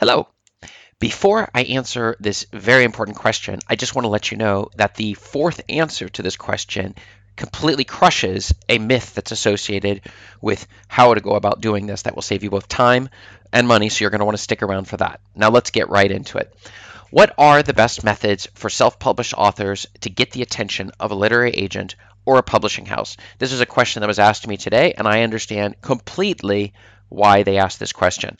Hello. Before I answer this very important question, I just want to let you know that the fourth answer to this question completely crushes a myth that's associated with how to go about doing this that will save you both time and money, so you're going to want to stick around for that. Now let's get right into it. What are the best methods for self-published authors to get the attention of a literary agent or a publishing house? This is a question that was asked to me today, and I understand completely why they asked this question.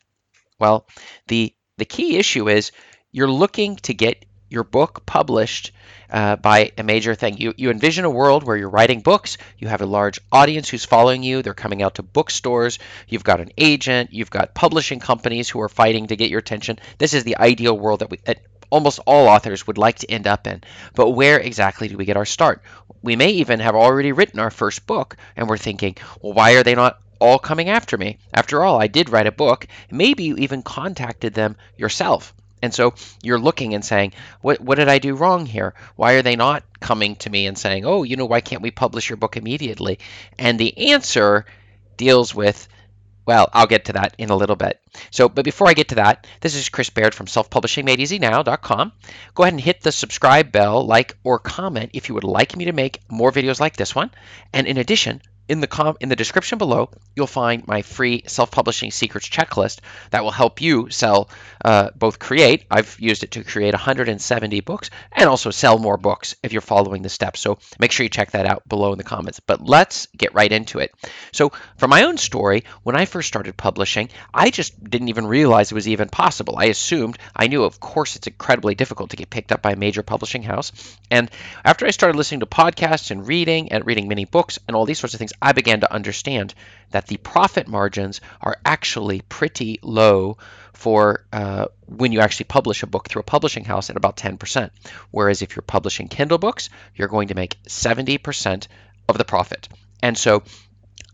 Well, the the key issue is you're looking to get your book published uh, by a major thing. You, you envision a world where you're writing books, you have a large audience who's following you, they're coming out to bookstores, you've got an agent, you've got publishing companies who are fighting to get your attention. This is the ideal world that, we, that almost all authors would like to end up in. But where exactly do we get our start? We may even have already written our first book and we're thinking, well, why are they not all coming after me. After all, I did write a book. Maybe you even contacted them yourself. And so you're looking and saying, what, what did I do wrong here? Why are they not coming to me and saying, oh, you know, why can't we publish your book immediately? And the answer deals with, well, I'll get to that in a little bit. So, but before I get to that, this is Chris Baird from selfpublishingmadeeasynow.com. Go ahead and hit the subscribe bell, like, or comment if you would like me to make more videos like this one. And in addition, in the com- in the description below, you'll find my free self-publishing secrets checklist that will help you sell uh, both create. I've used it to create 170 books and also sell more books if you're following the steps. So make sure you check that out below in the comments. But let's get right into it. So for my own story, when I first started publishing, I just didn't even realize it was even possible. I assumed I knew, of course, it's incredibly difficult to get picked up by a major publishing house. And after I started listening to podcasts and reading and reading many books and all these sorts of things, I began to understand that the profit margins are actually pretty low for uh, when you actually publish a book through a publishing house at about 10%. Whereas if you're publishing Kindle books, you're going to make 70% of the profit. And so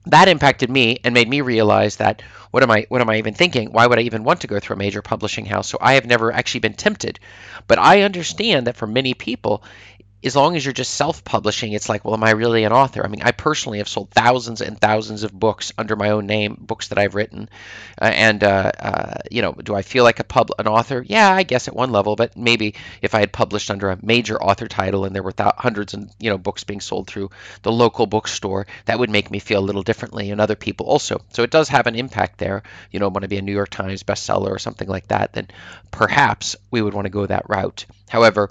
that impacted me and made me realize that what am I what am I even thinking? Why would I even want to go through a major publishing house? So I have never actually been tempted. But I understand that for many people as long as you're just self-publishing, it's like, well, am I really an author? I mean, I personally have sold thousands and thousands of books under my own name, books that I've written, uh, and uh, uh, you know, do I feel like a pub an author? Yeah, I guess at one level, but maybe if I had published under a major author title and there were th- hundreds and you know books being sold through the local bookstore, that would make me feel a little differently, and other people also. So it does have an impact there. You know, want to be a New York Times bestseller or something like that, then perhaps we would want to go that route. However,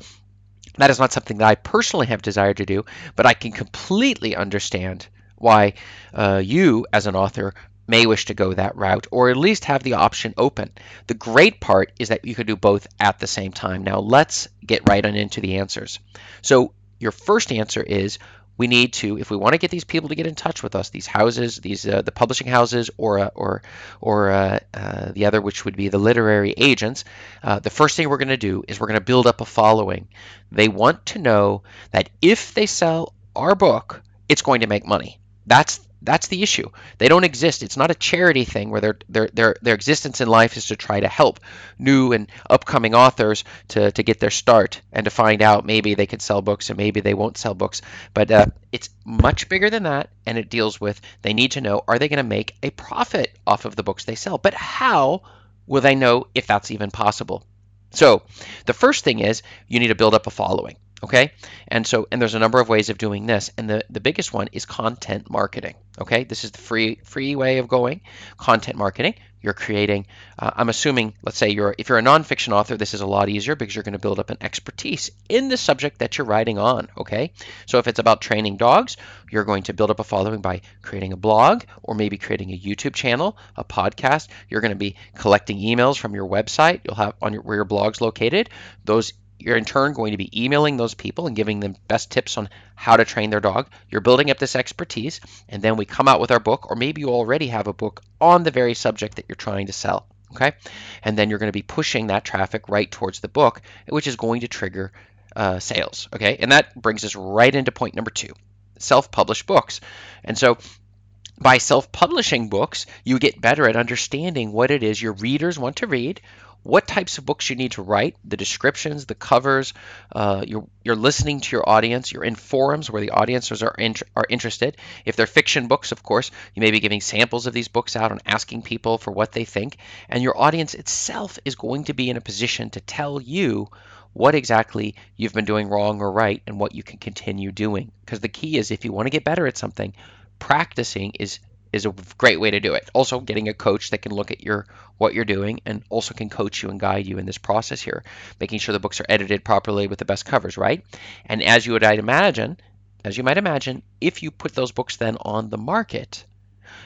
that is not something that I personally have desired to do, but I can completely understand why uh, you, as an author, may wish to go that route or at least have the option open. The great part is that you can do both at the same time. Now, let's get right on into the answers. So, your first answer is we need to, if we want to get these people to get in touch with us, these houses, these uh, the publishing houses, or uh, or or uh, uh the other, which would be the literary agents, uh, the first thing we're going to do is we're going to build up a following. They want to know that if they sell our book, it's going to make money. That's that's the issue. They don't exist. It's not a charity thing where their their their their existence in life is to try to help new and upcoming authors to to get their start and to find out maybe they could sell books and maybe they won't sell books. But uh, it's much bigger than that, and it deals with they need to know are they going to make a profit off of the books they sell? But how will they know if that's even possible? So the first thing is you need to build up a following okay? And so and there's a number of ways of doing this. And the the biggest one is content marketing. Okay? This is the free free way of going content marketing. You're creating uh, i'm assuming let's say you're if you're a nonfiction author this is a lot easier because you're going to build up an expertise in the subject that you're writing on okay? So if it's about training dogs you're going to build up a following by creating a blog or maybe creating a youtube channel a podcast. You're going to be collecting emails from your website. You'll have on your where your blog's located. Those you're in turn going to be emailing those people and giving them best tips on how to train their dog. You're building up this expertise, and then we come out with our book, or maybe you already have a book on the very subject that you're trying to sell. Okay, and then you're going to be pushing that traffic right towards the book, which is going to trigger uh, sales. Okay, and that brings us right into point number two self published books. And so By self publishing books, you get better at understanding what it is your readers want to read, what types of books you need to write, the descriptions, the covers. Uh, you're, you're listening to your audience. You're in forums where the audiences are, in, are interested. If they're fiction books, of course, you may be giving samples of these books out and asking people for what they think. And your audience itself is going to be in a position to tell you what exactly you've been doing wrong or right and what you can continue doing. Because the key is if you want to get better at something, practicing is is a great way to do it. Also, getting a coach that can look at your what you're doing and also can coach you and guide you in this process here, making sure the books are edited properly with the best covers, right? And as you would imagine, as you might imagine, if you put those books then on the market,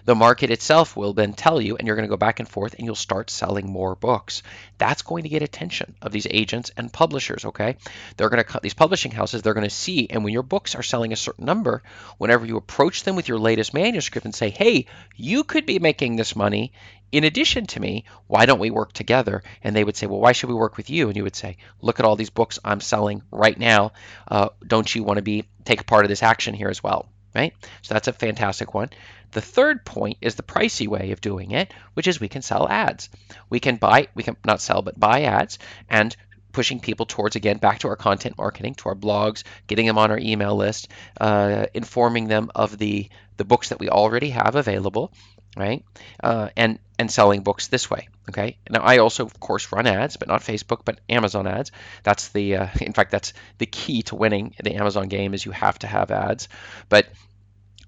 the market itself will then tell you, and you're going to go back and forth, and you'll start selling more books. That's going to get attention of these agents and publishers. Okay, they're going to cut these publishing houses. They're going to see, and when your books are selling a certain number, whenever you approach them with your latest manuscript and say, "Hey, you could be making this money in addition to me, why don't we work together? And they would say, well, why should we work with you? And you would say, look at all these books I'm selling right now. Uh, don't you want to be take part of this action here as well? Right? So that's a fantastic one. The third point is the pricey way of doing it, which is we can sell ads. We can buy, we can not sell, but buy ads and pushing people towards again back to our content marketing, to our blogs, getting them on our email list, uh, informing them of the the books that we already have available, right? Uh, and and selling books this way. Okay. Now I also, of course, run ads, but not Facebook, but Amazon ads. That's the, uh, in fact, that's the key to winning the Amazon game is you have to have ads. But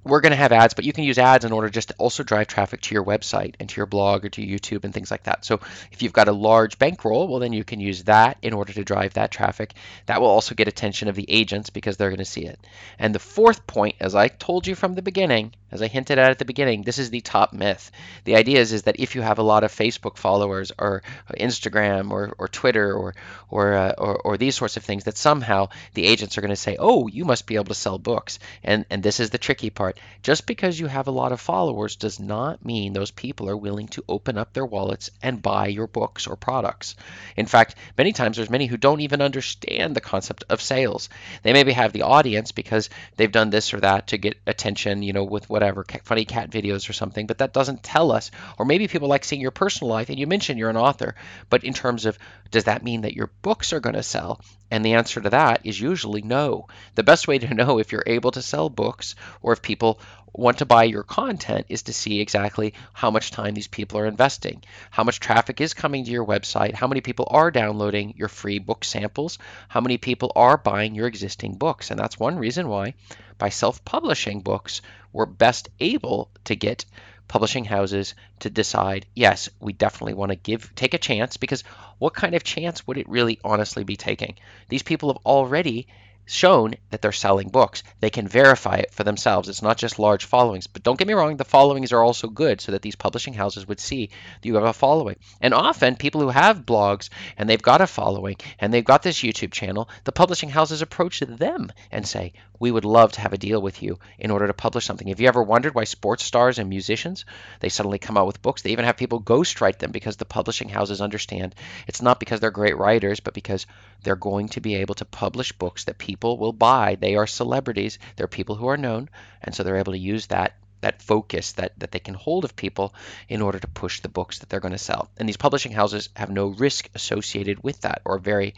we're going to have ads, but you can use ads in order just to also drive traffic to your website and to your blog or to YouTube and things like that. So if you've got a large bankroll, well, then you can use that in order to drive that traffic. That will also get attention of the agents because they're going to see it. And the fourth point, as I told you from the beginning, as I hinted at at the beginning, this is the top myth. The idea is, is that if you have a lot of Facebook followers or Instagram or, or Twitter or or, uh, or, or these sorts of things, that somehow the agents are going to say, "Oh, you must be able to sell books." And and this is the tricky part. Just because you have a lot of followers does not mean those people are willing to open up their wallets and buy your books or products. In fact, many times there's many who don't even understand the concept of sales. They maybe have the audience because they've done this or that to get attention, you know, with whatever, funny cat videos or something, but that doesn't tell us. Or maybe people like seeing your personal life, and you mentioned you're an author, but in terms of does that mean that your books are going to sell? And the answer to that is usually no. The best way to know if you're able to sell books or if people want to buy your content is to see exactly how much time these people are investing, how much traffic is coming to your website, how many people are downloading your free book samples, how many people are buying your existing books. And that's one reason why by self publishing books, we're best able to get publishing houses to decide yes we definitely want to give take a chance because what kind of chance would it really honestly be taking? These people have already shown that they're selling books. They can verify it for themselves. It's not just large followings. But don't get me wrong, the followings are also good so that these publishing houses would see that you have a following. And often, people who have blogs and they've got a following and they've got this YouTube channel, the publishing houses approach them and say, We would love to have a deal with you in order to publish something. Have you ever wondered why sports stars and musicians they suddenly come out with books? They even have people ghostwrite them because the publishing houses understand it's not because they're great writers, but because they're going to be able to publish books that people people will buy. They are celebrities. They're people who are known, and so they're able to use that that focus that, that they can hold of people in order to push the books that they're going to sell. And these publishing houses have no risk associated with that or very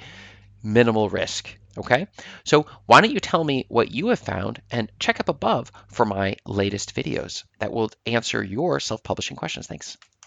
minimal risk. Okay, so why don't you tell me what you have found and check up above for my latest videos that will answer your self publishing questions. Thanks.